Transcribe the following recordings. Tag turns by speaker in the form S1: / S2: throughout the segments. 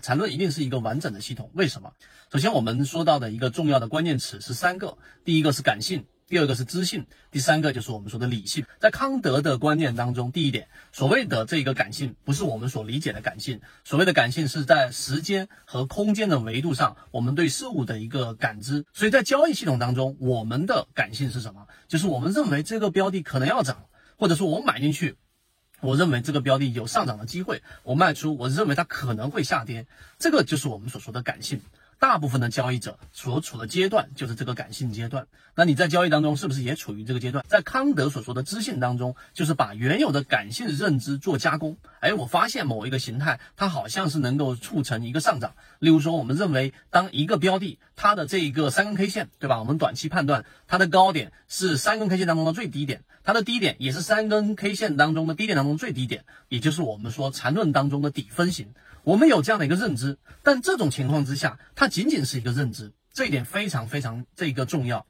S1: 缠论一定是一个完整的系统。为什么？首先我们说到的一个重要的关键词是三个，第一个是感性。第二个是知性，第三个就是我们说的理性。在康德的观念当中，第一点，所谓的这个感性，不是我们所理解的感性。所谓的感性是在时间和空间的维度上，我们对事物的一个感知。所以在交易系统当中，我们的感性是什么？就是我们认为这个标的可能要涨，或者说我买进去，我认为这个标的有上涨的机会；我卖出，我认为它可能会下跌。这个就是我们所说的感性。大部分的交易者所处的阶段就是这个感性阶段，那你在交易当中是不是也处于这个阶段？在康德所说的知性当中，就是把原有的感性认知做加工。哎，我发现某一个形态，它好像是能够促成一个上涨。例如说，我们认为当一个标的它的这一个三根 K 线，对吧？我们短期判断它的高点是三根 K 线当中的最低点，它的低点也是三根 K 线当中的低点当中最低点，也就是我们说缠论当中的底分型。我们有这样的一个认知，但这种情况之下，它仅仅是一个认知，这一点非常非常这个重要。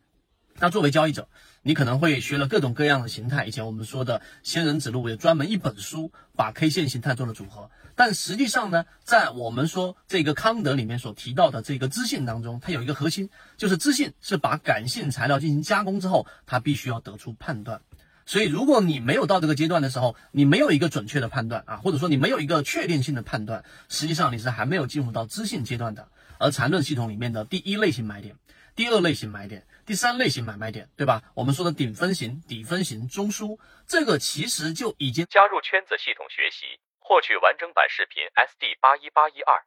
S1: 那作为交易者，你可能会学了各种各样的形态，以前我们说的仙人指路有专门一本书把 K 线形态做了组合。但实际上呢，在我们说这个康德里面所提到的这个知性当中，它有一个核心，就是知性是把感性材料进行加工之后，它必须要得出判断。所以，如果你没有到这个阶段的时候，你没有一个准确的判断啊，或者说你没有一个确定性的判断，实际上你是还没有进入到知性阶段的。而缠论系统里面的第一类型买点、第二类型买点、第三类型买卖点，对吧？我们说的顶分型、底分型、中枢，这个其实就已经
S2: 加入圈子系统学习，获取完整版视频 SD 八一八一二，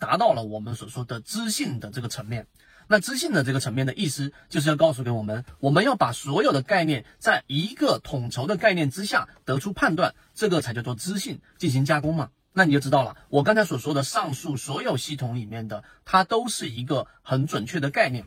S1: 达到了我们所说的知性的这个层面。那知性的这个层面的意思，就是要告诉给我们，我们要把所有的概念在一个统筹的概念之下得出判断，这个才叫做知性进行加工嘛。那你就知道了，我刚才所说的上述所有系统里面的，它都是一个很准确的概念。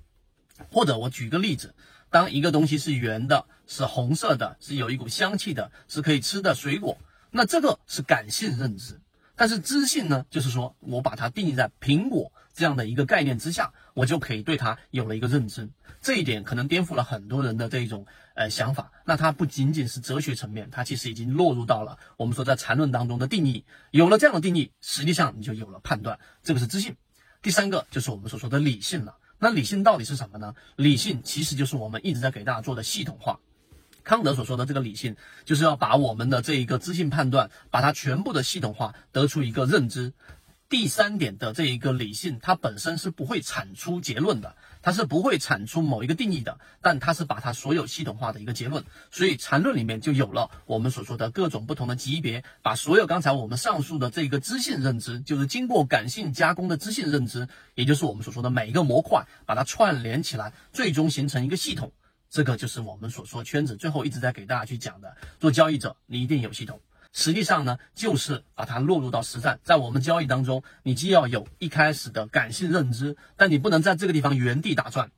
S1: 或者我举个例子，当一个东西是圆的，是红色的，是有一股香气的，是可以吃的水果，那这个是感性认知。但是知性呢，就是说我把它定义在苹果这样的一个概念之下，我就可以对它有了一个认知。这一点可能颠覆了很多人的这种呃想法。那它不仅仅是哲学层面，它其实已经落入到了我们说在缠论当中的定义。有了这样的定义，实际上你就有了判断，这个是知性。第三个就是我们所说的理性了。那理性到底是什么呢？理性其实就是我们一直在给大家做的系统化。康德所说的这个理性，就是要把我们的这一个知性判断，把它全部的系统化，得出一个认知。第三点的这一个理性，它本身是不会产出结论的，它是不会产出某一个定义的，但它是把它所有系统化的一个结论。所以禅论里面就有了我们所说的各种不同的级别，把所有刚才我们上述的这个知性认知，就是经过感性加工的知性认知，也就是我们所说的每一个模块，把它串联起来，最终形成一个系统。这个就是我们所说圈子最后一直在给大家去讲的，做交易者你一定有系统。实际上呢，就是把它落入到实战，在我们交易当中，你既要有一开始的感性认知，但你不能在这个地方原地打转。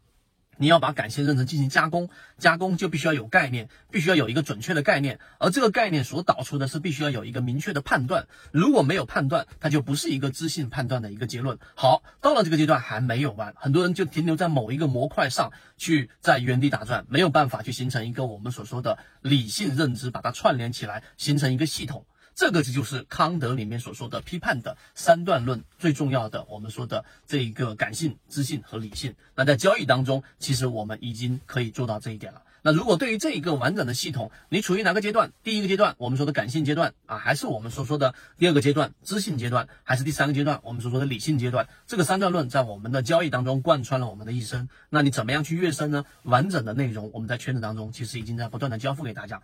S1: 你要把感性认知进行加工，加工就必须要有概念，必须要有一个准确的概念，而这个概念所导出的是必须要有一个明确的判断。如果没有判断，它就不是一个知性判断的一个结论。好，到了这个阶段还没有完，很多人就停留在某一个模块上去在原地打转，没有办法去形成一个我们所说的理性认知，把它串联起来，形成一个系统。这个就是康德里面所说的批判的三段论最重要的，我们说的这一个感性、知性和理性。那在交易当中，其实我们已经可以做到这一点了。那如果对于这一个完整的系统，你处于哪个阶段？第一个阶段，我们说的感性阶段啊，还是我们所说的第二个阶段知性阶段，还是第三个阶段我们所说的理性阶段？这个三段论在我们的交易当中贯穿了我们的一生。那你怎么样去跃升呢？完整的内容我们在圈子当中其实已经在不断的交付给大家。